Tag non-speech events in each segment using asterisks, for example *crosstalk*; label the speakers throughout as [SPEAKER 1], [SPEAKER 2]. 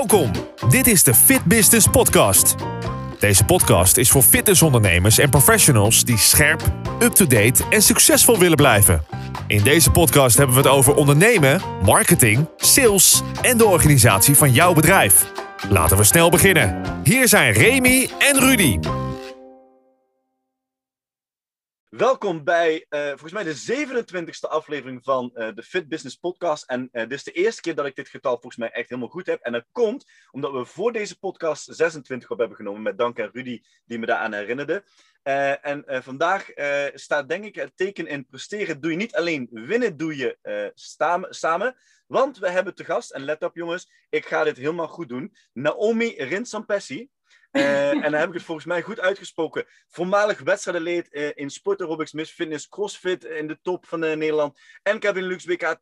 [SPEAKER 1] Welkom. Dit is de Fit Business Podcast. Deze podcast is voor fitnessondernemers en professionals die scherp, up-to-date en succesvol willen blijven. In deze podcast hebben we het over ondernemen, marketing, sales en de organisatie van jouw bedrijf. Laten we snel beginnen. Hier zijn Remy en Rudy.
[SPEAKER 2] Welkom bij uh, volgens mij de 27e aflevering van uh, de Fit Business Podcast. En uh, dit is de eerste keer dat ik dit getal volgens mij echt helemaal goed heb. En dat komt omdat we voor deze podcast 26 op hebben genomen. Met dank aan Rudy die me daaraan herinnerde. en vandaag staat denk ik het teken in presteren. Doe je niet alleen winnen, doe je samen. Want we hebben te gast, en let op jongens, ik ga dit helemaal goed doen. Naomi Rinsampessi. Uh, en dan heb ik het volgens mij goed uitgesproken. Voormalig wedstrijdenleed uh, in sport aerobics, miss fitness, crossfit in de top van uh, Nederland. En Kevin Lux WK,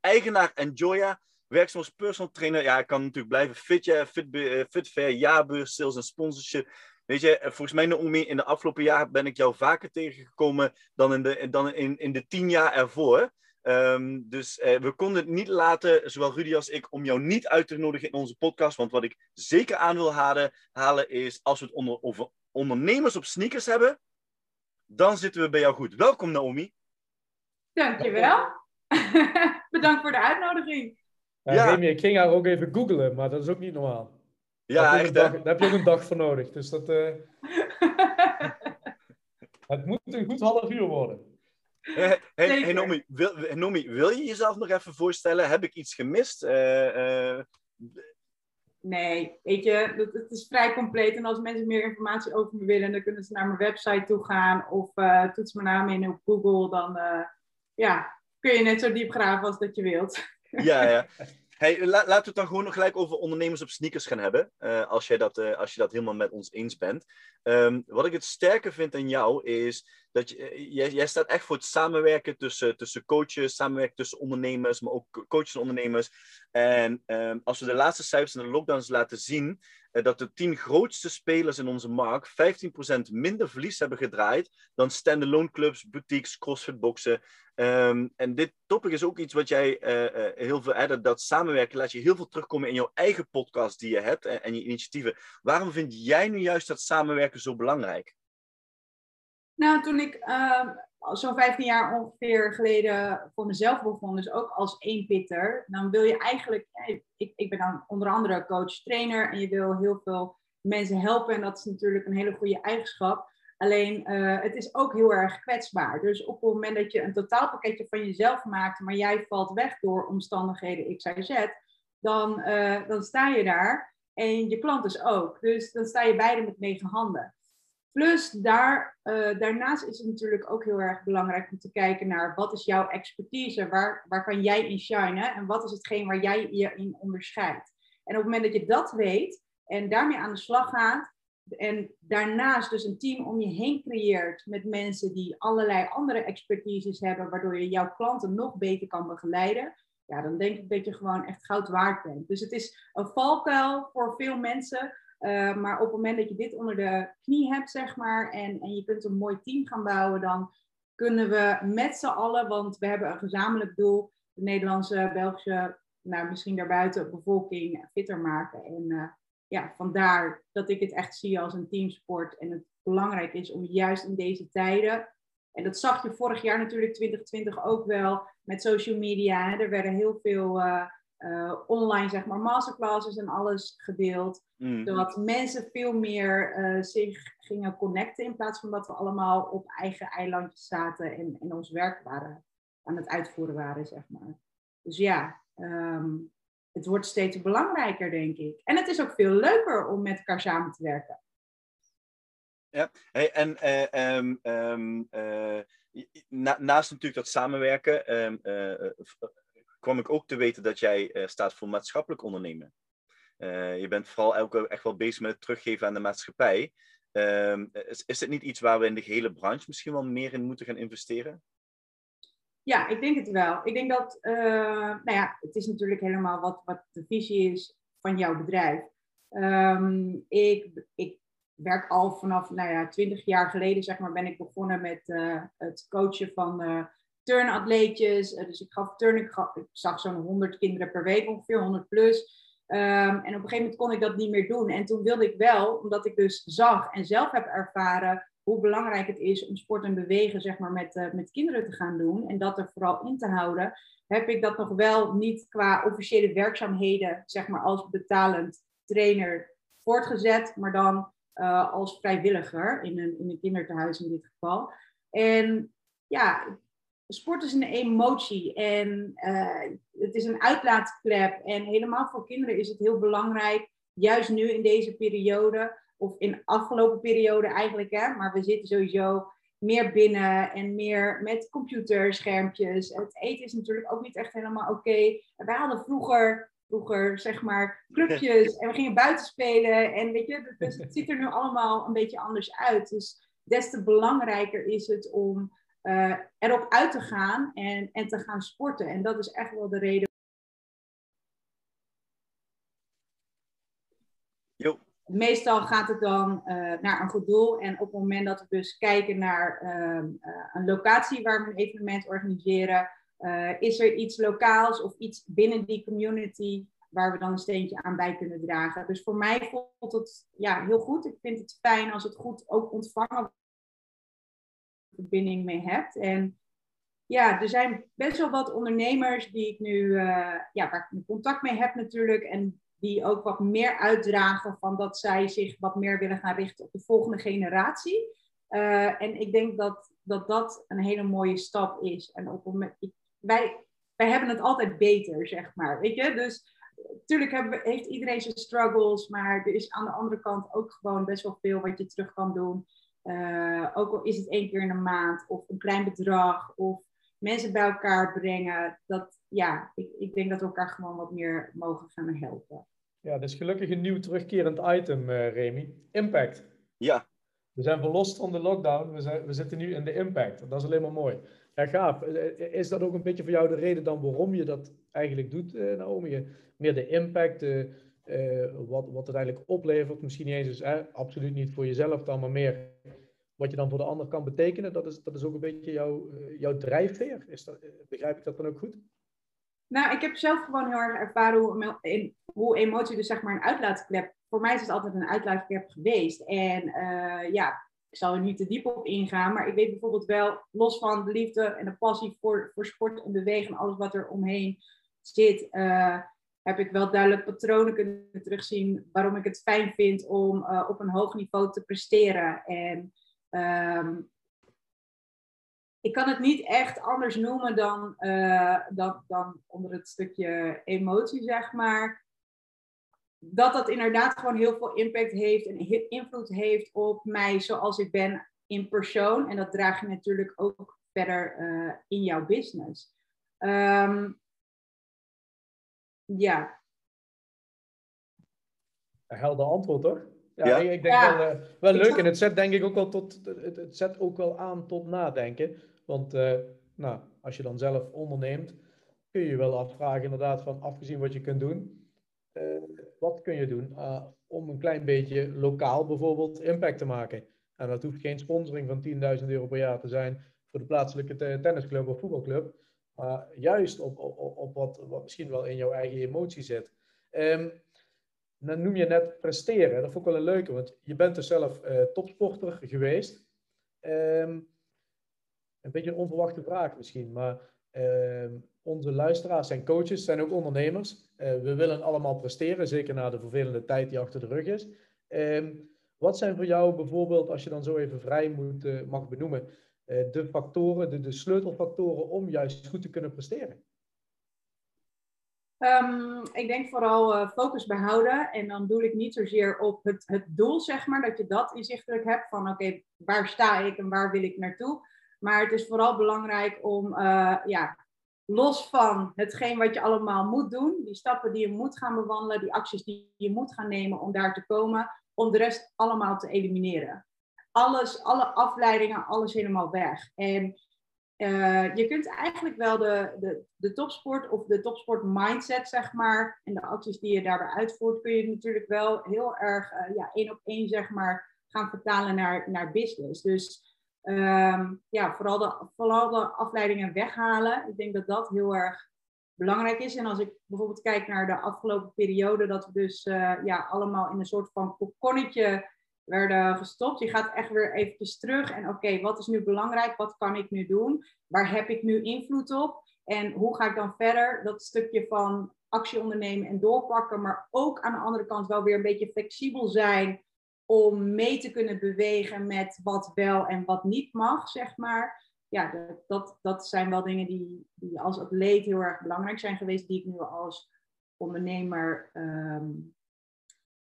[SPEAKER 2] eigenaar en Joya. Werkzaam als personal trainer. Ja, ik kan natuurlijk blijven. Fit, ja, fit, fit fair, jaarbeurs, sales en sponsorship. Weet je, volgens mij Naomi, in de afgelopen jaar ben ik jou vaker tegengekomen dan in de, dan in, in de tien jaar ervoor. Um, dus uh, we konden het niet laten, zowel Rudy als ik, om jou niet uit te nodigen in onze podcast. Want wat ik zeker aan wil halen, halen is, als we het onder, over ondernemers op sneakers hebben, dan zitten we bij jou goed. Welkom Naomi.
[SPEAKER 3] Dankjewel. *laughs* Bedankt voor de uitnodiging.
[SPEAKER 4] Ja, ja. Remy, ik ging haar ook even googlen, maar dat is ook niet normaal.
[SPEAKER 2] Ja,
[SPEAKER 4] daar
[SPEAKER 2] echt
[SPEAKER 4] dag, Daar heb je ook een dag voor nodig. Dus dat... Uh... *laughs* het moet een goed half uur worden.
[SPEAKER 2] Hey, hey, Nomi, wil, Nomi, wil je jezelf nog even voorstellen? Heb ik iets gemist? Uh, uh...
[SPEAKER 3] Nee, weet je, het is vrij compleet. En als mensen meer informatie over me willen, dan kunnen ze naar mijn website toe gaan of uh, toets mijn naam in op Google. Dan ja, kun je net zo diep graven als dat je wilt.
[SPEAKER 2] Ja, ja. *laughs* Hey, la laten we het dan gewoon nog gelijk over ondernemers op sneakers gaan hebben. Uh, als, jij dat, uh, als je dat helemaal met ons eens bent. Um, wat ik het sterke vind aan jou is dat je, uh, jij, staat echt voor het samenwerken tussen, tussen coaches, samenwerken tussen ondernemers, maar ook coaches en ondernemers. En um, als we de laatste cijfers in de lockdowns laten zien, dat de tien grootste spelers in onze markt 15% minder verlies hebben gedraaid dan standalone clubs, boutiques, crossfitboxen. Um, en dit topic is ook iets wat jij uh, uh, heel veel, dat, samenwerken laat je heel veel terugkomen in jouw eigen podcast die je hebt en, je initiatieven. Waarom vind jij nu juist dat samenwerken zo belangrijk?
[SPEAKER 3] Nou, toen ik uh, zo'n 15 jaar ongeveer geleden voor mezelf begon, dus ook als eenpitter, dan wil je eigenlijk, ik, ik ben dan onder andere coach-trainer en je wil heel veel mensen helpen en dat is natuurlijk een hele goede eigenschap. Alleen uh, het is ook heel erg kwetsbaar. Dus op het moment dat je een totaalpakketje van jezelf maakt, maar jij valt weg door omstandigheden X, Y, Z, dan, uh, dan sta je daar en je klant dus ook. Dus dan sta je beide met negen handen. Plus daar, uh, daarnaast is het natuurlijk ook heel erg belangrijk om te kijken naar wat is jouw expertise, waar, waar kan jij in shinen en wat is hetgeen waar jij je in onderscheidt. En op het moment dat je dat weet en daarmee aan de slag gaat, en daarnaast dus een team om je heen creëert met mensen die allerlei andere expertises hebben, waardoor je jouw klanten nog beter kan begeleiden, ja, dan denk ik dat je gewoon echt goud waard bent. Dus het is een valkuil voor veel mensen, uh, maar op het moment dat je dit onder de knie hebt, zeg maar, en, en je kunt een mooi team gaan bouwen, dan kunnen we met z'n allen, want we hebben een gezamenlijk doel, de Nederlandse, Belgische, nou misschien daarbuiten bevolking fitter maken. En uh, ja, vandaar dat ik het echt zie als een teamsport. En het belangrijk is om juist in deze tijden. En dat zag je vorig jaar natuurlijk, 2020 ook wel, met social media. Er werden heel veel uh, uh, online, zeg maar, masterclasses en alles gedeeld. Mm. Zodat mensen veel meer uh, zich gingen connecten. In plaats van dat we allemaal op eigen eilandjes zaten en, en ons werk waren, aan het uitvoeren waren, zeg maar. Dus ja, um, het wordt steeds belangrijker, denk ik. En het is ook veel leuker om met elkaar samen te werken.
[SPEAKER 2] Ja, hey, en uh, um, um, uh, na, naast natuurlijk dat samenwerken, kwam ik ook te weten dat jij staat voor maatschappelijk ondernemen. je bent vooral ook echt wel bezig met het teruggeven aan de maatschappij. is, is het niet iets waar we in de hele branche misschien wel meer in moeten gaan investeren?
[SPEAKER 3] Ja, ik denk het wel. Ik denk dat, uh, nou ja, het is natuurlijk helemaal wat, wat de visie is van jouw bedrijf. Um, ik, ik werk al vanaf, nou ja, twintig jaar geleden, zeg maar, ben ik begonnen met het coachen van turnatleetjes. dus ik gaf turn, ik, zag zo'n 100 kinderen per week, ongeveer 100 plus. Ehm, en op een gegeven moment kon ik dat niet meer doen. En toen wilde ik wel, omdat ik dus zag en zelf heb ervaren hoe belangrijk het is om sport en bewegen zeg maar, met, uh, met kinderen te gaan doen. En dat er vooral in te houden. Heb ik dat nog wel niet qua officiële werkzaamheden, zeg maar als betalend trainer voortgezet. Maar dan uh, als vrijwilliger in een, in een kinderthuis in dit geval. En ja, sport is een emotie en uh, het is een uitlaatklep. En helemaal voor kinderen is het heel belangrijk, juist nu in deze periode, of in de afgelopen periode eigenlijk, hè, maar we zitten sowieso meer binnen en meer met computerschermpjes. Het eten is natuurlijk ook niet echt helemaal oké. Okay. Wij hadden vroeger vroeger, zeg maar, clubjes *laughs* en we gingen buiten spelen. En weet je, dus het ziet er nu allemaal een beetje anders uit. Dus des te belangrijker is het om uh, erop uit te gaan en, en te gaan sporten. En dat is echt wel de reden.
[SPEAKER 2] Jo.
[SPEAKER 3] Meestal gaat het dan uh, naar een goed doel. En op het moment dat we dus kijken naar uh, een locatie waar we een evenement organiseren, is er iets lokaals of iets binnen die community waar we dan een steentje aan bij kunnen dragen? Dus voor mij voelt het ja, heel goed. Ik vind het fijn als het goed ook ontvangen verbinding mee hebt. En ja, er zijn best wel wat ondernemers die ik nu, uh, ja, waar ik contact mee heb natuurlijk. En die ook wat meer uitdragen van dat zij zich wat meer willen gaan richten op de volgende generatie. Uh, en ik denk dat, dat dat een hele mooie stap is. En op moment, ik, wij, wij hebben het altijd beter, zeg maar. Weet je? Dus natuurlijk hebben, heeft iedereen zijn struggles, maar er is aan de andere kant ook gewoon best wel veel wat je terug kan doen. Uh, ook al is het één keer in een maand of een klein bedrag of mensen bij elkaar brengen. Dat, ja, ik, ik denk dat we elkaar gewoon wat meer mogen gaan helpen.
[SPEAKER 4] Ja, dat is gelukkig een nieuw terugkerend item, uh, Remy. Impact.
[SPEAKER 2] Ja.
[SPEAKER 4] We zijn verlost van de lockdown. We, zijn, we zitten nu in de impact. Dat is alleen maar mooi. Ja, gaaf. Is dat ook een beetje voor jou de reden dan waarom je dat eigenlijk doet, uh, Naomi? Meer de impact, uh, wat, wat het eigenlijk oplevert. Misschien niet eens, eh, absoluut niet voor jezelf dan, maar meer wat je dan voor de ander kan betekenen. Dat is, dat is ook een beetje jouw, jouw drijfveer. Is dat, begrijp ik dat dan ook goed?
[SPEAKER 3] Nou, ik heb zelf gewoon heel erg ervaren hoe, hoe emotie dus zeg maar een uitlaatklep... Voor mij is het altijd een uitlaatklep geweest. En ja, ik zal er niet te diep op ingaan, maar ik weet bijvoorbeeld wel, los van de liefde en de passie voor, voor sport en bewegen en alles wat er omheen zit, heb ik wel duidelijk patronen kunnen terugzien waarom ik het fijn vind om op een hoog niveau te presteren. En um, ik kan het niet echt anders noemen dan, uh, dan, dan onder het stukje emotie, zeg maar dat dat inderdaad gewoon heel veel impact heeft en invloed heeft op mij zoals ik ben in persoon. En dat draag je natuurlijk ook verder uh, in jouw business. Um, ja.
[SPEAKER 4] Een helder antwoord, toch? Ja, ja. Ik, denk ja. wel, uh, wel leuk. En het zet denk ik ook wel tot, het, het zet ook wel aan tot nadenken. Want uh, nou, als je dan zelf onderneemt, kun je je wel afvragen inderdaad van afgezien wat je kunt doen uh, wat kun je doen uh, om een klein beetje lokaal bijvoorbeeld impact te maken? En dat hoeft geen sponsoring van 10.000 euro per jaar te zijn voor de plaatselijke tennisclub of voetbalclub. Maar juist op, op, op wat, wat misschien wel in jouw eigen emotie zit. Um, dan noem je net presteren. Dat vond ik wel een leuke, want je bent dus zelf uh, topsporter geweest. Um, een beetje een onverwachte vraag misschien, maar uh, onze luisteraars zijn coaches, zijn ook ondernemers. Uh, we willen allemaal presteren, zeker na de vervelende tijd die achter de rug is. Uh, wat zijn voor jou bijvoorbeeld, als je dan zo even vrij moet, uh, mag benoemen, eh, de factoren, de sleutelfactoren om juist goed te kunnen presteren?
[SPEAKER 3] Um, ik denk vooral focus behouden. En dan doe ik niet zozeer op het, het doel, zeg maar, dat je dat inzichtelijk hebt van oké, waar sta ik en waar wil ik naartoe. Maar het is vooral belangrijk om uh, ja, los van hetgeen wat je allemaal moet doen, die stappen die je moet gaan bewandelen, die acties die je moet gaan nemen om daar te komen, om de rest allemaal te elimineren. Alles, alle afleidingen, alles helemaal weg. En uh, je kunt eigenlijk wel de, de, de topsport of de topsport mindset, zeg maar, en de acties die je daarbij uitvoert, kun je natuurlijk wel heel erg uh, ja, één op één, zeg maar, gaan vertalen naar, naar business. Dus Um, ja, vooral de, vooral de afleidingen weghalen. Ik denk dat dat heel erg belangrijk is. En als ik bijvoorbeeld kijk naar de afgelopen periode, dat we dus ja, allemaal in een soort van kokonnetje werden gestopt. Je gaat echt weer eventjes terug en oké, wat is nu belangrijk? Wat kan ik nu doen? Waar heb ik nu invloed op? En hoe ga ik dan verder? Dat stukje van actie ondernemen en doorpakken, maar ook aan de andere kant wel weer een beetje flexibel zijn om mee te kunnen bewegen met wat wel en wat niet mag, zeg maar. Ja, dat, dat zijn wel dingen die, die als atleet heel erg belangrijk zijn geweest, die ik nu als ondernemer um,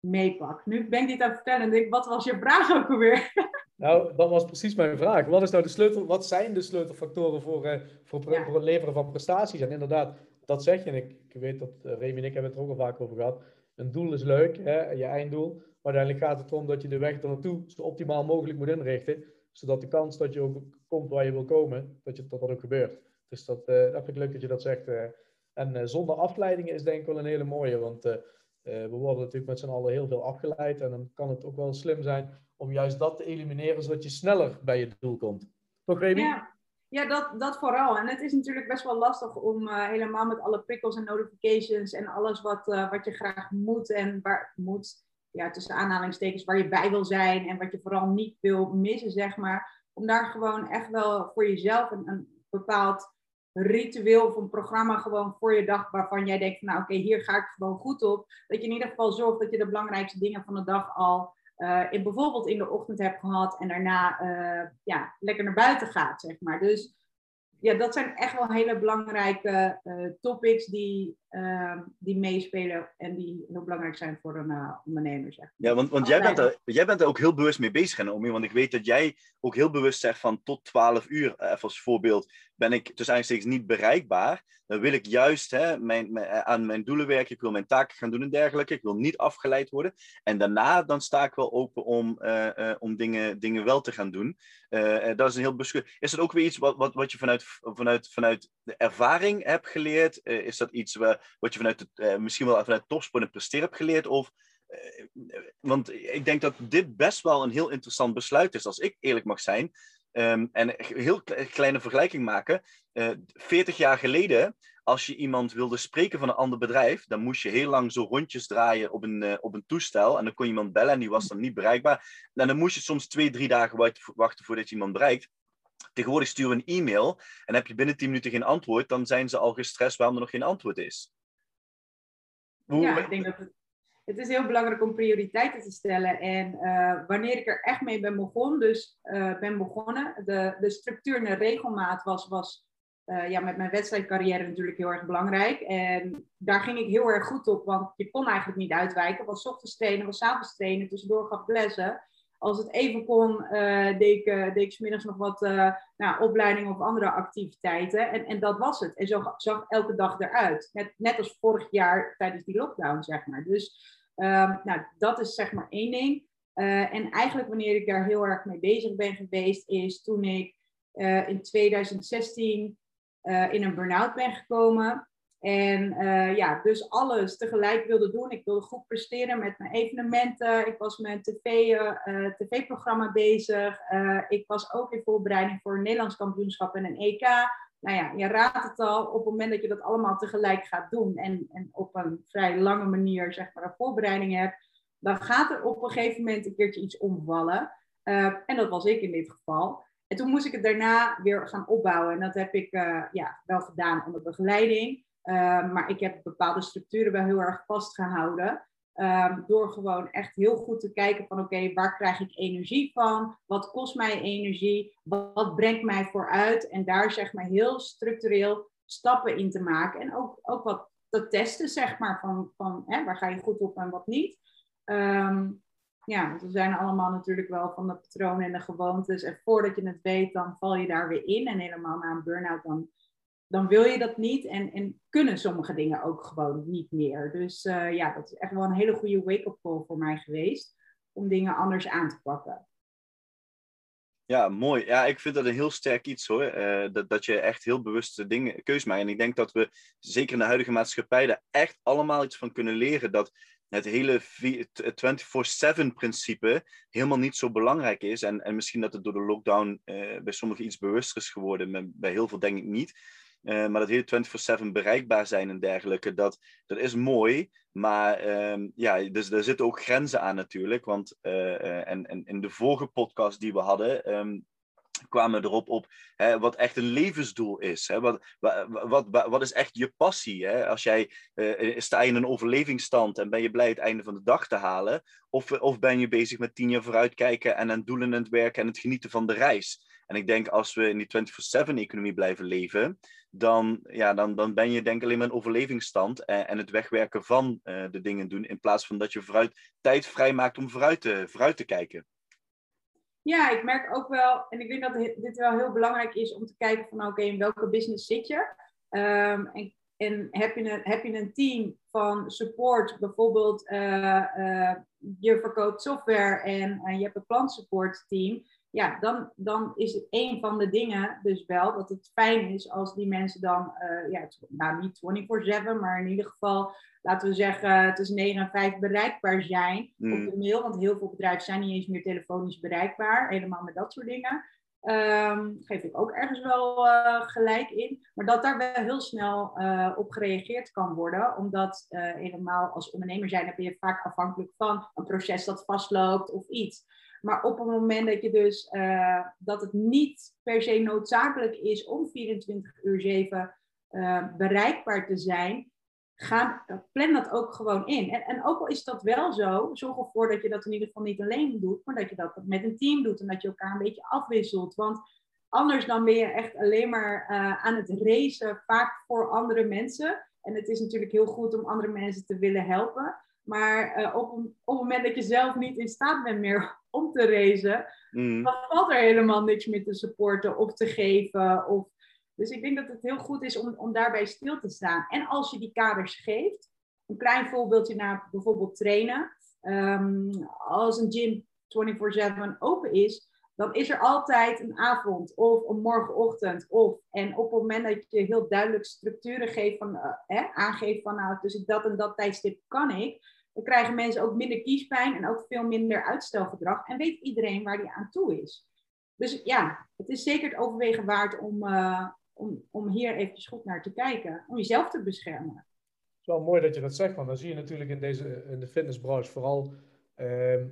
[SPEAKER 3] meepak. Nu ben ik dit aan het vertellen en denk, wat was je vraag ook alweer? *laughs*
[SPEAKER 4] Nou, dat was precies mijn vraag. Wat, is nou de sleutel, wat zijn de sleutelfactoren voor, uh, voor, voor het leveren van prestaties? En inderdaad, dat zeg je. En ik, ik weet dat uh, Remy en ik hebben het er ook al vaak over gehad. Een doel is leuk, hè, je einddoel. Maar uiteindelijk gaat het erom dat je de weg er naartoe zo optimaal mogelijk moet inrichten. Zodat de kans dat je ook komt waar je wil komen, dat, je, dat, dat ook gebeurt. Dus dat, uh, dat vind ik leuk dat je dat zegt. en zonder afleidingen is denk ik wel een hele mooie. Want we worden natuurlijk met z'n allen heel veel afgeleid. En dan kan het ook wel slim zijn om juist dat te elimineren, zodat je sneller bij je doel komt. Toch, Remy?
[SPEAKER 3] Ja, ja dat, dat vooral. En het is natuurlijk best wel lastig om uh, helemaal met alle prikkels en notifications en alles wat, uh, wat je graag moet en waar moet, ja, tussen aanhalingstekens, waar je bij wil zijn en wat je vooral niet wil missen, zeg maar. Om daar gewoon echt wel voor jezelf een, een bepaald ritueel of een programma gewoon voor je dag waarvan jij denkt, nou oké, hier ga ik gewoon goed op. Dat je in ieder geval zorgt dat je de belangrijkste dingen van de dag al uh, in, bijvoorbeeld in de ochtend hebt gehad en daarna uh, ja, lekker naar buiten gaat, zeg maar. Dus ja, dat zijn echt wel hele belangrijke uh, topics die, uh, die meespelen en die heel belangrijk zijn voor een uh, ondernemer. Zeg.
[SPEAKER 2] Ja, want, want jij, bent er, jij bent er ook heel bewust mee bezig, Naomi. Want ik weet dat jij ook heel bewust zegt van tot 12 uur, even als voorbeeld, ben ik tussen aanstekens niet bereikbaar. Dan wil ik juist hè, mijn, mijn, aan mijn doelen werken, ik wil mijn taken gaan doen en dergelijke. Ik wil niet afgeleid worden. En daarna dan sta ik wel open om, om dingen, dingen wel te gaan doen. dat is een heel beschut. Is dat ook weer iets wat, wat, wat je vanuit, vanuit, vanuit de ervaring hebt geleerd? is dat iets wat je vanuit uh, misschien wel vanuit topsport en presteren hebt geleerd? Of, uh, want ik denk dat dit best wel een heel interessant besluit is, als ik eerlijk mag zijn. Um, en een heel kleine vergelijking maken. Uh, eh, 40 jaar geleden, als je iemand wilde spreken van een ander bedrijf, dan moest je heel lang zo rondjes draaien op een, op een toestel. En dan kon je iemand bellen en die was dan niet bereikbaar. En dan moest je soms twee, drie dagen wachten voordat je iemand bereikt. Tegenwoordig stuur je een e-mail en heb je binnen 10 minuten geen antwoord, dan zijn ze al gestrest waarom er nog geen antwoord is.
[SPEAKER 3] Ja, ik denk dat het, het is heel belangrijk om prioriteiten te stellen. En uh, wanneer ik er echt mee ben begonnen, dus uh, ben begonnen, de, de structuur en de regelmaat was, was uh, ja, met mijn wedstrijdcarrière natuurlijk heel erg belangrijk. En daar ging ik heel erg goed op, want je kon eigenlijk niet uitwijken. Was ochtends trainen, was avonds trainen, tussendoor gaf lessen als het even kon, uh, deed, ik, deed ik smiddags nog wat uh, nou, opleidingen of andere activiteiten. En, en dat was het. En zo zag elke dag eruit. Net, net als vorig jaar tijdens die lockdown, zeg maar. Dus um, nou, dat is zeg maar één ding. en eigenlijk wanneer ik daar heel erg mee bezig ben geweest, is toen ik in 2016 in een burn-out ben gekomen. En uh, ja, dus alles tegelijk wilde doen. Ik wilde goed presteren met mijn evenementen. Ik was met een TV, uh, tv-programma bezig. Ik was ook in voorbereiding voor een Nederlands kampioenschap en een EK. Nou ja, je raadt het al. Op het moment dat je dat allemaal tegelijk gaat doen en, en op een vrij lange manier zeg maar een voorbereiding hebt, dan gaat er op een gegeven moment een keertje iets omvallen. en dat was ik in dit geval. En toen moest ik het daarna weer gaan opbouwen. En dat heb ik ja, wel gedaan onder begeleiding. Ehm, maar ik heb bepaalde structuren wel heel erg vastgehouden. Um, door gewoon echt heel goed te kijken van oké, waar krijg ik energie van? Wat kost mij energie? Wat, brengt mij vooruit? En daar zeg maar heel structureel stappen in te maken. En ook, ook wat te testen, zeg maar, van, van hè, waar ga je goed op en wat niet. Um, ja, we zijn allemaal natuurlijk wel van de patronen en de gewoontes. En voordat je het weet, dan val je daar weer in. En helemaal na een burn-out, dan dan wil je dat niet en, en kunnen sommige dingen ook gewoon niet meer. Dus uh, ja, dat is echt wel een hele goede wake-up call voor mij geweest om dingen anders aan te pakken.
[SPEAKER 2] Ja, mooi. Ja, ik vind dat een heel sterk iets hoor. Uh, dat, dat je echt heel bewuste dingen, keus maakt. En ik denk dat we, zeker in de huidige maatschappij, er echt allemaal iets van kunnen leren. Dat het hele 24-7 principe helemaal niet zo belangrijk is. En, en misschien dat het door de lockdown uh, bij sommigen iets bewuster is geworden. Bij heel veel denk ik niet. Maar dat hele 24-7 bereikbaar zijn en dergelijke, dat, dat is mooi. Maar ehm, ja, dus er zitten ook grenzen aan natuurlijk. Want en, en in de vorige podcast die we hadden, ehm, kwamen erop op hè, wat echt een levensdoel is. Hè? Wat, wat, wat, wat is echt je passie? Hè? Als jij uh, sta je in een overlevingsstand en ben je blij het einde van de dag te halen? Of, of ben je bezig met tien jaar vooruitkijken en aan doelen aan het werken en het genieten van de reis? En ik denk als we in die 24-7-economie blijven leven, dan, ja, dan, dan ben je denk ik alleen maar een overlevingsstand en, en het wegwerken van uh, de dingen doen, in plaats van dat je vooruit tijd vrijmaakt om vooruit te, vooruit te kijken.
[SPEAKER 3] Ja, ik merk ook wel, en ik denk dat dit wel heel belangrijk is om te kijken van oké, in welke business zit je? Um, en, en heb, je een, heb je een team van support, bijvoorbeeld uh, uh, je verkoopt software en je hebt een klantsupport team, ja, dan, dan is het een van de dingen dus wel dat het fijn is als die mensen dan, ja, nou niet 24-7, maar in ieder geval laten we zeggen, tussen 9 en 5 bereikbaar zijn op mm. de mail. Want heel veel bedrijven zijn niet eens meer telefonisch bereikbaar. Helemaal met dat soort dingen. Um, geef ik ook ergens wel uh, gelijk in. Maar dat daar wel heel snel uh, op gereageerd kan worden. Omdat uh, helemaal als ondernemer zijn heb je vaak afhankelijk van een proces dat vastloopt of iets. Maar op het moment dat je dus dat het niet per se noodzakelijk is om 24 uur 7 bereikbaar te zijn, ga, plan dat ook gewoon in. En, en ook al is dat wel zo, zorg ervoor dat je dat in ieder geval niet alleen doet, maar dat je dat met een team doet en dat je elkaar een beetje afwisselt. Want anders dan ben je echt alleen maar uh, aan het racen, vaak voor andere mensen. En het is natuurlijk heel goed om andere mensen te willen helpen. Maar op, op het moment dat je zelf niet in staat bent meer om te racen, mm. dan valt er helemaal niks meer te supporten of te geven. Of dus ik denk dat het heel goed is om, om daarbij stil te staan. En als je die kaders geeft, een klein voorbeeldje naar bijvoorbeeld trainen. Um, als een gym 24/7 open is, dan is er altijd een avond of een morgenochtend. Of, en op het moment dat je heel duidelijk structuren geeft van, uh, hè, aangeeft van nou, tussen dat en dat tijdstip kan ik, dan krijgen mensen ook minder kiespijn en ook veel minder uitstelgedrag. En weet iedereen waar die aan toe is. Dus ja, het is zeker het overwegen waard om, uh, om, om hier eventjes goed naar te kijken, om jezelf te beschermen.
[SPEAKER 4] Het is wel mooi dat je dat zegt, want dan zie je natuurlijk in, deze, in de fitnessbranche vooral. Uh, uh,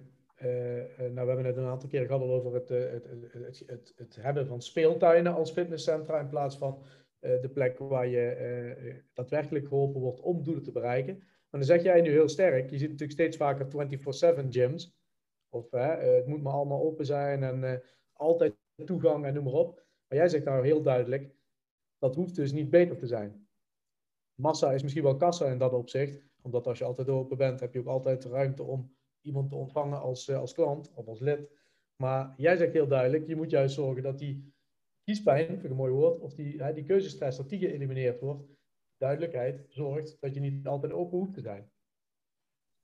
[SPEAKER 4] nou, we hebben het een aantal keer gehad over het, het, het, het, het, hebben van speeltuinen als fitnesscentra in plaats van de plek waar je daadwerkelijk geholpen wordt om doelen te bereiken. Maar dan zeg jij nu heel sterk, je ziet natuurlijk steeds vaker 24-7 gyms. Of het moet maar allemaal open zijn en altijd toegang en noem maar op. Maar jij zegt nou heel duidelijk, dat hoeft dus niet beter te zijn. Massa is misschien wel kassa in dat opzicht, omdat als je altijd open bent, heb je ook altijd ruimte om iemand te ontvangen als, eh, als klant of als lid. Maar jij zegt heel duidelijk, je moet juist zorgen dat die kiespijn, vind ik een mooi woord, of die, die keuzestress, dat die geëlimineerd wordt. Duidelijkheid zorgt dat je niet altijd open hoeft te zijn.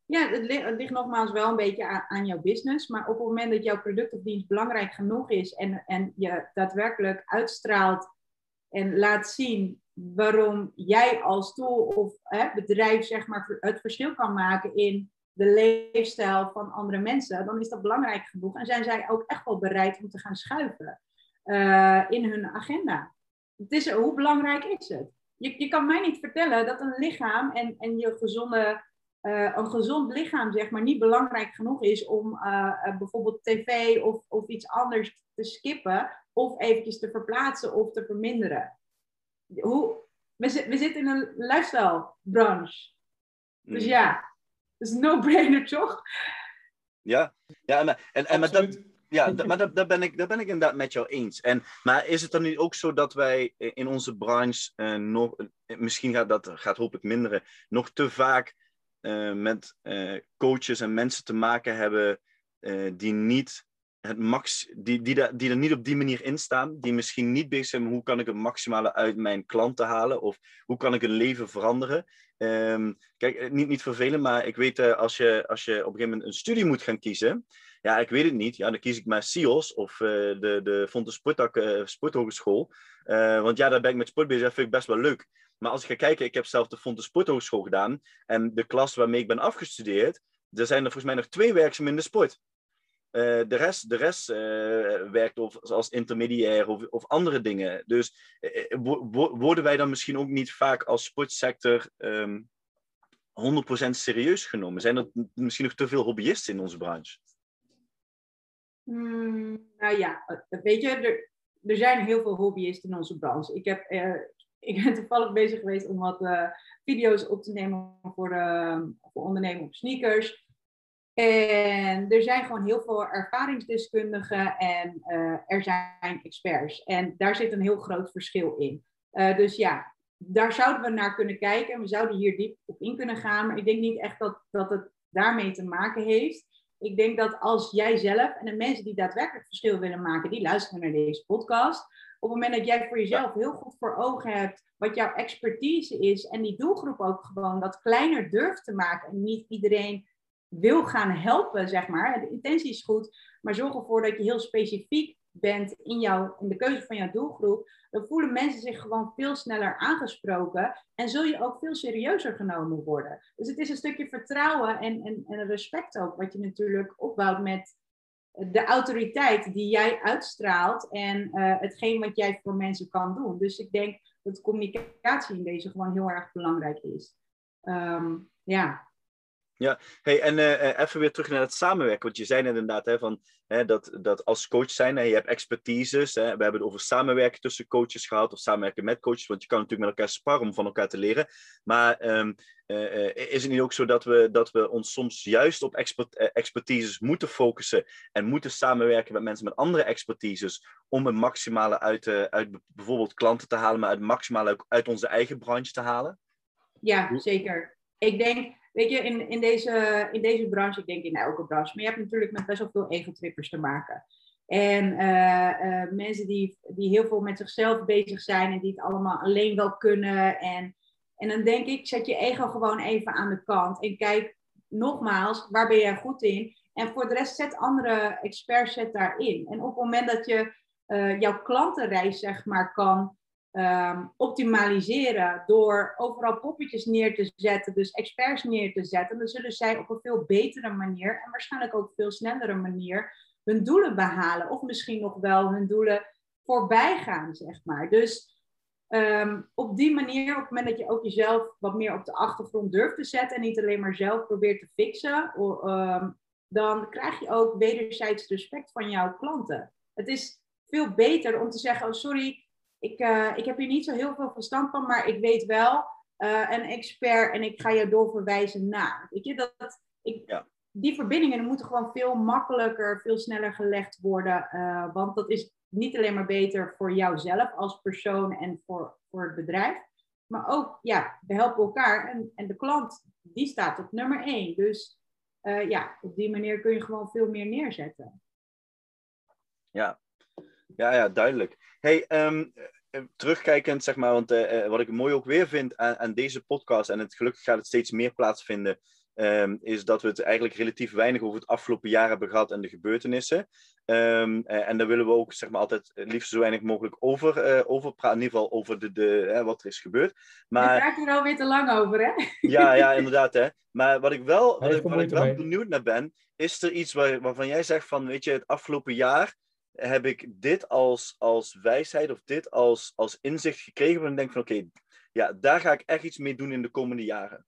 [SPEAKER 3] Ja, het ligt, nogmaals wel een beetje aan, aan, jouw business. Maar op het moment dat jouw product of dienst belangrijk genoeg is en, en je daadwerkelijk uitstraalt en laat zien waarom jij als tool of hè, bedrijf zeg maar, het verschil kan maken in de leefstijl van andere mensen, dan is dat belangrijk genoeg. En zijn zij ook echt wel bereid om te gaan schuiven uh, in hun agenda. Het is, hoe belangrijk is het? Je, je kan mij niet vertellen dat een lichaam en, en je gezonde, uh, een gezond lichaam zeg maar, niet belangrijk genoeg is om uh, bijvoorbeeld tv of, of iets anders te skippen of eventjes te verplaatsen of te verminderen. Hoe, we, we zitten in een lifestyle branche. Dus mm. ja, dat is een no-brainer toch?
[SPEAKER 2] Ja, ja en, en, en maar dat, ja, maar dat, dat, ben ik, dat ben ik inderdaad met jou eens. En, maar is het dan niet ook zo dat wij in onze branche uh, nog, misschien gaat dat gaat hopelijk minderen, nog te vaak uh, met coaches en mensen te maken hebben die niet het max, die, die, da, die er niet op die manier in staan, die misschien niet bezig zijn met hoe kan ik het maximale uit mijn klanten halen of hoe kan ik een leven veranderen. Um, kijk, eh, niet, niet vervelen, maar ik weet als, je, als je op een gegeven moment een studie moet gaan kiezen, ja, ik weet het niet, ja, dan kies ik maar SIOS of uh, de, de Fontes Sportak uh, Sporthogeschool. want ja, daar ben ik met sport bezig, dat vind ik best wel leuk. Maar als ik ga kijken, ik heb zelf de Fontes Sporthogeschool gedaan en de klas waarmee ik ben afgestudeerd, er zijn er volgens mij nog twee werkzaam in de sport. de rest, de rest werkt of, als intermediair of, of andere dingen. Dus worden wij dan misschien ook niet vaak als sportsector um, ehm, 100% serieus genomen? Zijn er misschien nog te veel hobbyisten in onze branche?
[SPEAKER 3] Hmm, nou ja, weet je, er, er zijn heel veel hobbyisten in onze branche. Ik, heb, uh, *laughs* ik ben toevallig bezig geweest om wat uh, video's op te nemen voor, uh, voor ondernemen op sneakers. En er zijn gewoon heel veel ervaringsdeskundigen en er zijn experts. En daar zit een heel groot verschil in. dus ja, daar zouden we naar kunnen kijken en we zouden hier diep op in kunnen gaan. Maar ik denk niet echt dat, dat het daarmee te maken heeft ik denk dat als jij zelf en de mensen die daadwerkelijk verschil willen maken, die luisteren naar deze podcast. Op het moment dat jij voor jezelf heel goed voor ogen hebt wat jouw expertise is en die doelgroep ook gewoon dat kleiner durft te maken en niet iedereen wil gaan helpen, zeg maar. De intentie is goed, maar zorg ervoor dat je heel specifiek bent in, jouw, in de keuze van jouw doelgroep, dan voelen mensen zich gewoon veel sneller aangesproken en zul je ook veel serieuzer genomen worden. Dus het is een stukje vertrouwen en, en, en respect ook, wat je natuurlijk opbouwt met de autoriteit die jij uitstraalt en uh, hetgeen wat jij voor mensen kan doen. Dus ik denk dat communicatie in deze gewoon heel erg belangrijk is. Um, ja,
[SPEAKER 2] ja, hey, en uh, even weer terug naar het samenwerken. Want je zei inderdaad hè, van, hè, dat, dat als coach zijn, hè, je hebt expertises. Hè, we hebben het over samenwerken tussen coaches gehad, of samenwerken met coaches. Want je kan natuurlijk met elkaar sparren om van elkaar te leren. Maar um, uh, is het niet ook zo dat we, dat we ons soms juist op expert, expertises moeten focussen en moeten samenwerken met mensen met andere expertises om het maximale uit, uit bijvoorbeeld klanten te halen, maar het maximale uit onze eigen branche te halen?
[SPEAKER 3] Ja, zeker. Ik denk weet je, in, in, deze, in deze branche, ik denk in elke branche, maar je hebt natuurlijk met best wel veel egotrippers te maken. En uh, uh, mensen die, die heel veel met zichzelf bezig zijn en die het allemaal alleen wel kunnen. En, en dan denk ik, zet je ego gewoon even aan de kant en kijk nogmaals, waar ben jij goed in? En voor de rest zet andere experts zet daarin. En op het moment dat je uh, jouw klantenreis zeg maar kan um, optimaliseren door overal poppetjes neer te zetten, dus experts neer te zetten, dan zullen zij op een veel betere manier en waarschijnlijk ook veel snellere manier hun doelen behalen. Of misschien nog wel hun doelen voorbij gaan, zeg maar. Dus um, op die manier, op het moment dat je ook jezelf wat meer op de achtergrond durft te zetten en niet alleen maar zelf probeert te fixen, um, dan krijg je ook wederzijds respect van jouw klanten. Het is veel beter om te zeggen, oh sorry, ik, uh, ik heb hier niet zo heel veel verstand van, maar ik weet wel uh, een expert en ik ga je doorverwijzen naar. Weet je, dat, ik, ja. Die verbindingen moeten gewoon veel makkelijker, veel sneller gelegd worden. Uh, want dat is niet alleen maar beter voor jouzelf als persoon en voor, voor het bedrijf. Maar ook, ja, we helpen elkaar en, en de klant, die staat op nummer één. Dus ja, op die manier kun je gewoon veel meer neerzetten.
[SPEAKER 2] Ja, ja, ja duidelijk. Hey, um, terugkijkend, zeg maar, want uh, wat ik mooi ook weer vind aan, aan, deze podcast, en het gelukkig gaat het steeds meer plaatsvinden, um, is dat we het eigenlijk relatief weinig over het afgelopen jaar hebben gehad en de gebeurtenissen. Um, en daar willen we ook zeg maar, altijd liefst zo weinig mogelijk over, uh, over praten, in ieder geval over de, de, wat er is gebeurd.
[SPEAKER 3] Maar... Je raakt er alweer te lang over, hè?
[SPEAKER 2] Ja, ja, inderdaad. Hè. Maar wat ik wel, wat ik, wat ik wel benieuwd naar ben, is er iets waar, waarvan jij zegt van, weet je, het afgelopen jaar heb ik dit als, als wijsheid of dit als, als inzicht gekregen. En denk van oké, ja, daar ga ik echt iets mee doen in de komende jaren.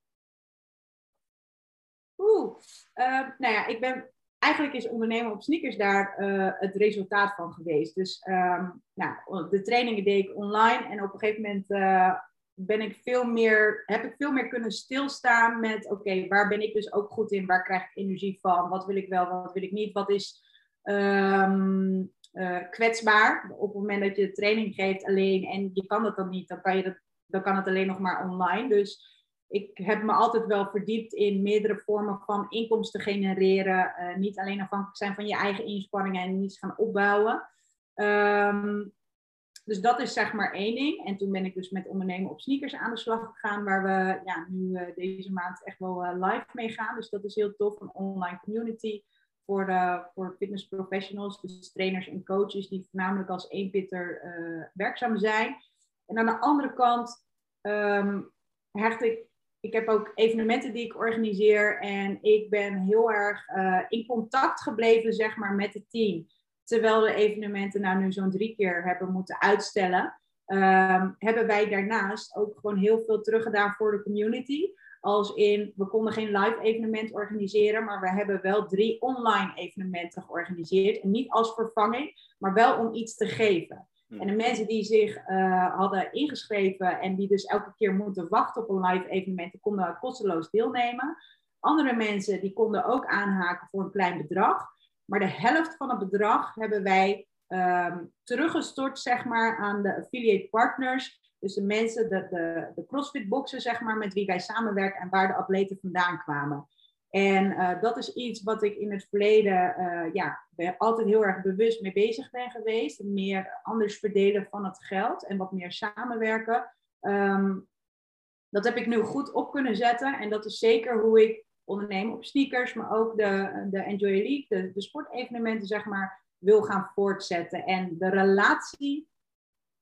[SPEAKER 3] Oeh, uh, nou ja, ik ben eigenlijk is ondernemen op sneakers daar uh, het resultaat van geweest. Dus um, nou, de trainingen deed ik online en op een gegeven moment uh, ben ik veel meer, heb ik veel meer kunnen stilstaan met oké, waar ben ik dus ook goed in, waar krijg ik energie van, wat wil ik wel, wat wil ik niet, wat is um, uh, kwetsbaar. Op het moment dat je training geeft alleen en je kan dat dan niet, dan kan, je dat, dan kan het alleen nog maar online. Dus ik heb me altijd wel verdiept in meerdere vormen van inkomsten genereren. Uh, niet alleen afhankelijk zijn van je eigen inspanningen en niets gaan opbouwen. Um, dus dat is zeg maar één ding. En toen ben ik dus met ondernemen op sneakers aan de slag gegaan, waar we ja, nu uh, deze maand echt wel live mee gaan. Dus dat is heel tof, een online community voor, de, voor fitness professionals, dus trainers en coaches die voornamelijk als eenpitter uh, werkzaam zijn. En aan de andere kant um, ik ik heb ook evenementen die ik organiseer en ik ben heel erg in contact gebleven zeg maar, met het team. Terwijl de evenementen nou nu zo'n drie keer hebben moeten uitstellen, um, hebben wij daarnaast ook gewoon heel veel teruggedaan voor de community. Als in, we konden geen live evenement organiseren, maar we hebben wel drie online evenementen georganiseerd. En niet als vervanging, maar wel om iets te geven. Hmm. En de mensen die zich uh, hadden ingeschreven en die dus elke keer moeten wachten op een live evenement, die konden kosteloos deelnemen. Andere mensen die konden ook aanhaken voor een klein bedrag. Maar de helft van het bedrag hebben wij um, teruggestort zeg maar, aan de affiliate partners. Dus de mensen, de, de, de CrossFit boxen, zeg maar, met wie wij samenwerken en waar de atleten vandaan kwamen. En uh, dat is iets wat ik in het verleden uh, ja, altijd heel erg bewust mee bezig ben geweest. Meer anders verdelen van het geld en wat meer samenwerken. Um, dat heb ik nu goed op kunnen zetten. En dat is zeker hoe ik onderneem op sneakers, maar ook de, de Enjoy League, de, de sportevenementen, zeg maar, wil gaan voortzetten. En de relatie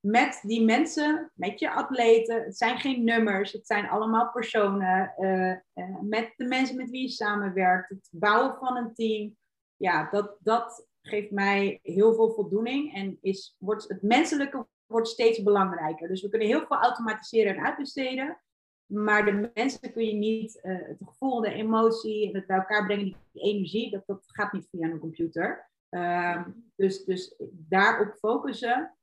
[SPEAKER 3] met die mensen, met je atleten, het zijn geen nummers, het zijn allemaal personen, uh, met de mensen met wie je samenwerkt, het bouwen van een team. Ja, dat, dat geeft mij heel veel voldoening en is, wordt, het menselijke wordt steeds belangrijker. Dus we kunnen heel veel automatiseren en uitbesteden. Maar de mensen kun je niet, uh, het gevoel, de emotie, het bij elkaar brengen, die energie, dat, dat gaat niet via een computer. Ehm, dus, dus daarop focussen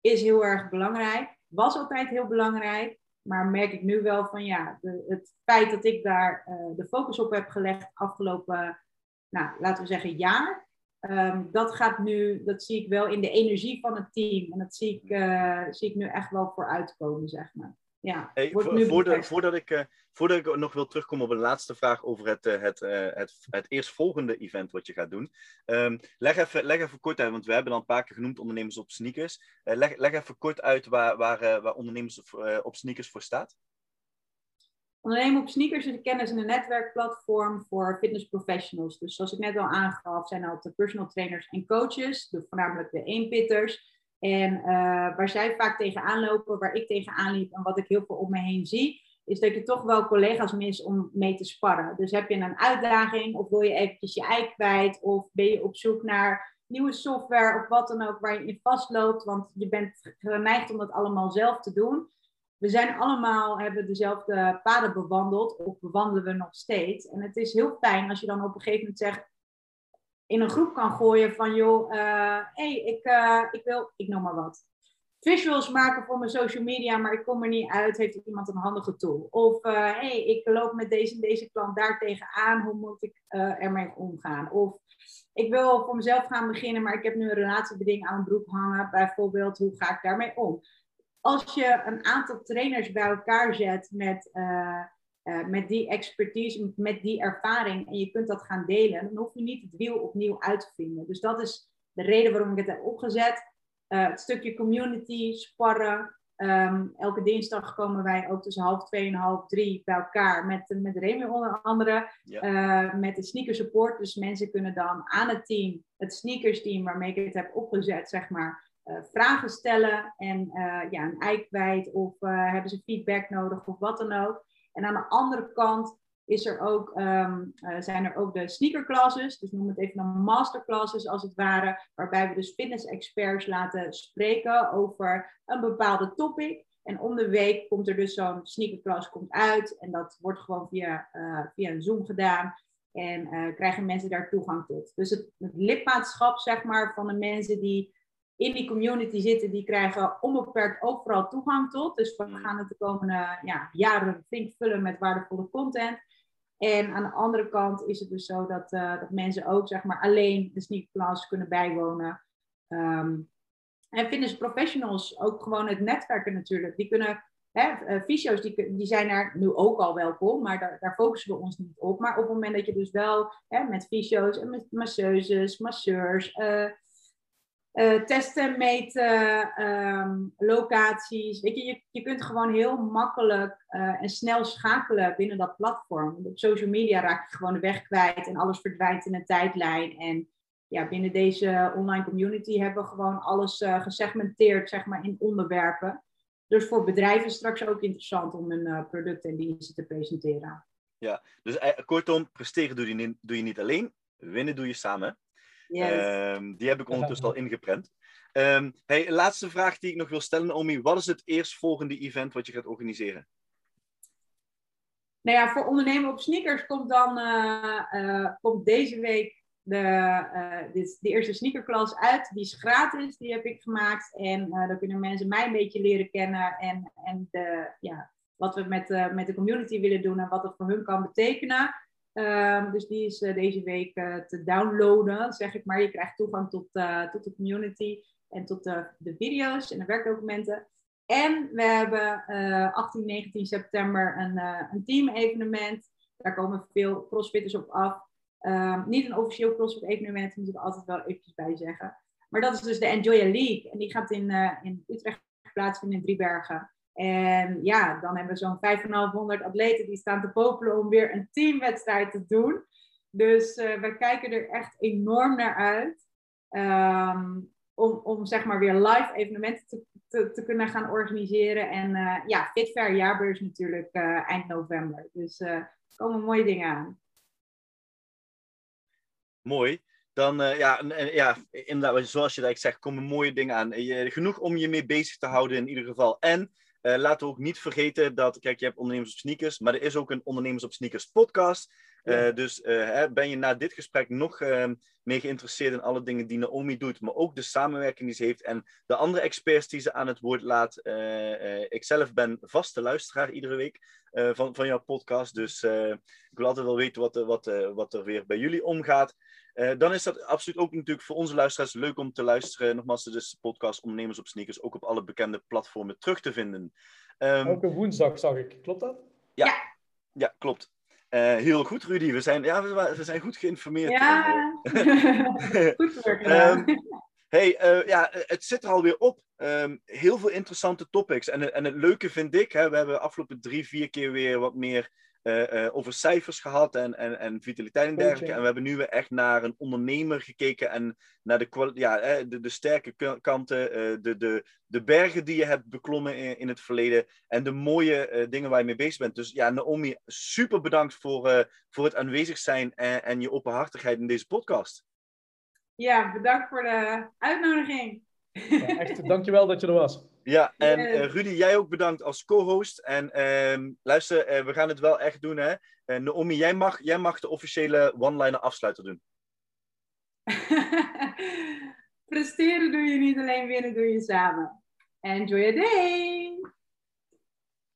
[SPEAKER 3] is heel erg belangrijk. Was altijd heel belangrijk. Maar merk ik nu wel van ja, de, het feit dat ik daar uh, de focus op heb gelegd afgelopen, nou, laten we zeggen, jaar. Um, dat gaat nu, dat zie ik wel in de energie van het team. En dat zie ik, uh, zie ik nu echt wel vooruitkomen, zeg maar. Ja,
[SPEAKER 2] hey, voordat, voordat, ik, uh, voordat ik nog wil terugkomen op een laatste vraag over het, uh, het, uh, het, het eerstvolgende event wat je gaat doen. Um, leg, even, leg even kort uit, want we hebben dan een paar keer genoemd ondernemers op sneakers. leg, leg even kort uit waar, waar, waar ondernemers op, op sneakers voor staat.
[SPEAKER 3] Ondernemen op sneakers is een kennis- en een netwerkplatform voor fitness professionals. Dus zoals ik net al aangaf, zijn altijd personal trainers en coaches, de, voornamelijk de eenpitters. En uh, waar zij vaak tegenaan lopen, waar ik tegenaan liep en wat ik heel veel om me heen zie, is dat je toch wel collega's mist om mee te sparren. Dus heb je een uitdaging of wil je eventjes je ei kwijt of ben je op zoek naar nieuwe software of wat dan ook waar je in vastloopt, want je bent geneigd om dat allemaal zelf te doen. We zijn allemaal, hebben dezelfde paden bewandeld of bewandelen we nog steeds. En het is heel fijn als je dan op een gegeven moment zegt, in een groep kan gooien van joh, hé, uh, hey, ik, uh, ik wil, ik noem maar wat. Visuals maken voor mijn social media, maar ik kom er niet uit. Heeft iemand een handige tool? Of hé, uh, hey, ik loop met deze deze klant daar tegenaan. Hoe moet ik ermee omgaan? Of ik wil voor mezelf gaan beginnen, maar ik heb nu een relatiebeding aan mijn broek hangen. Bijvoorbeeld, hoe ga ik daarmee om? Als je een aantal trainers bij elkaar zet met uh, met die expertise, met die ervaring en je kunt dat gaan delen, dan hoef je niet het wiel opnieuw uit te vinden. Dus dat is de reden waarom ik het heb opgezet. Uh, het stukje community, sparren. Um, elke dinsdag komen wij ook tussen half twee en half drie bij elkaar met, met Remy onder andere. Ja. Uh, met de sneaker support. Dus mensen kunnen dan aan het team, het sneakers team waarmee ik het heb opgezet, zeg maar, vragen stellen en ja, een ei kwijt of hebben ze feedback nodig of wat dan ook. En aan de andere kant is er ook, um, uh, zijn er ook de sneakerclasses, dus noem het even een masterclasses als het ware, waarbij we dus fitness-experts laten spreken over een bepaalde topic. En om de week komt er dus zo'n sneakerclass komt uit en dat wordt gewoon via, uh, via een Zoom gedaan. En uh, krijgen mensen daar toegang tot. Dus het, het lidmaatschap zeg maar, van de mensen die in die community zitten, die krijgen onbeperkt overal toegang tot. Dus we mm. gaan het de komende ja, jaren flink vullen met waardevolle content. En aan de andere kant is het dus zo dat, uh, dat mensen ook zeg maar, alleen de sneakerclass kunnen bijwonen. Um, en fitness professionals, ook gewoon het netwerken natuurlijk. Die kunnen, hè, uh, fysio's die, die zijn er nu ook al welkom, maar daar, daar focussen we ons niet op. Maar op het moment dat je dus wel hè, met fysio's en met masseuses, masseurs... Uh, uh, testen, meten, ehm, locaties. Je, je, kunt gewoon heel makkelijk uh, en snel schakelen binnen dat platform. Social media raak je gewoon de weg kwijt en alles verdwijnt in een tijdlijn. En ja, binnen deze online community hebben we gewoon alles uh, gesegmenteerd zeg maar, in onderwerpen. dus voor bedrijven is straks ook interessant om hun producten en diensten te presenteren.
[SPEAKER 2] Ja, dus kortom, presteren doe je niet alleen, winnen doe je samen. Yes. Ehm, die heb ik ondertussen al ingeprent. Um, hey, laatste vraag die ik nog wil stellen, Omi. Wat is het eerstvolgende event wat je gaat organiseren?
[SPEAKER 3] Nou ja, voor ondernemen op sneakers komt dan uh, uh, komt deze week de, uh, dit, de eerste sneakerklas uit. Die is gratis, die heb ik gemaakt. En dan kunnen mensen mij een beetje leren kennen. En, en de, ja, wat we met, met de community willen doen en wat het voor hun kan betekenen. Ehm, dus die is deze week te downloaden, zeg ik maar. Je krijgt toegang tot, tot de community en tot de, de video's en de werkdocumenten. En we hebben uh, 18, 19 september een, een team-evenement. Daar komen veel crossfitters op af. Um, niet een officieel crossfit evenement, moet ik altijd wel eventjes bij zeggen. Maar dat is dus de Enjoy a League. En die gaat in, in Utrecht plaatsvinden in Driebergen. En ja, dan hebben we zo'n 5,500 atleten die staan te popelen om weer een teamwedstrijd te doen. Dus uh, we kijken er echt enorm naar uit. Um, om, om zeg maar weer live evenementen te, te, te kunnen gaan organiseren. En uh, ja, Fitfair jaarbeurs natuurlijk uh, eind november. Dus er komen mooie dingen aan.
[SPEAKER 2] Mooi. Dan, ja, ja, inderdaad, zoals je dat zegt, komen mooie dingen aan. genoeg om je mee bezig te houden in ieder geval. En laten we ook niet vergeten dat, kijk, je hebt ondernemers op sneakers, maar er is ook een ondernemers op sneakers podcast. Uh, dus uh, ben je na dit gesprek nog uh, mee geïnteresseerd in alle dingen die Naomi doet, maar ook de samenwerking die ze heeft en de andere experts die ze aan het woord laat. ik zelf ben vaste luisteraar iedere week van, van jouw podcast, dus ik wil altijd wel weten wat, wat, wat er weer bij jullie omgaat. dan is dat absoluut ook natuurlijk voor onze luisteraars leuk om te luisteren. Nogmaals, dus de podcast Ondernemers op Sneakers ook op alle bekende platformen terug te vinden.
[SPEAKER 4] Um, Elke woensdag zag ik, klopt dat?
[SPEAKER 2] Ja, ja. ja klopt. Uh, heel goed, Rudy. We zijn, ja, we, we zijn goed geïnformeerd.
[SPEAKER 3] Ja, *laughs* goed werk um, *laughs*
[SPEAKER 2] hey, uh, ja, het zit er alweer op. Um, heel veel interessante topics. En, en het leuke vind ik, hè, we hebben afgelopen drie, vier keer weer wat meer uh, uh, over cijfers gehad en, en, en vitaliteit en dergelijke. En we hebben nu weer echt naar een ondernemer gekeken en naar de, ja, de, de sterke kanten, uh, de, de, de bergen die je hebt beklommen in, in het verleden en de mooie dingen waar je mee bezig bent. Dus ja, Naomi, super bedankt voor, voor het aanwezig zijn en, en je openhartigheid in deze podcast.
[SPEAKER 3] Ja, bedankt voor de uitnodiging.
[SPEAKER 4] Ja, echt, dankjewel dat je er was.
[SPEAKER 2] Ja, en uh, Rudy, jij ook bedankt als co-host. En uh, luister, uh, we gaan het wel echt doen, hè. Uh, Naomi, jij mag, jij mag de officiële one-liner afsluiter doen. *laughs*
[SPEAKER 3] Presteren doe je niet alleen, winnen doe je samen. Enjoy your day!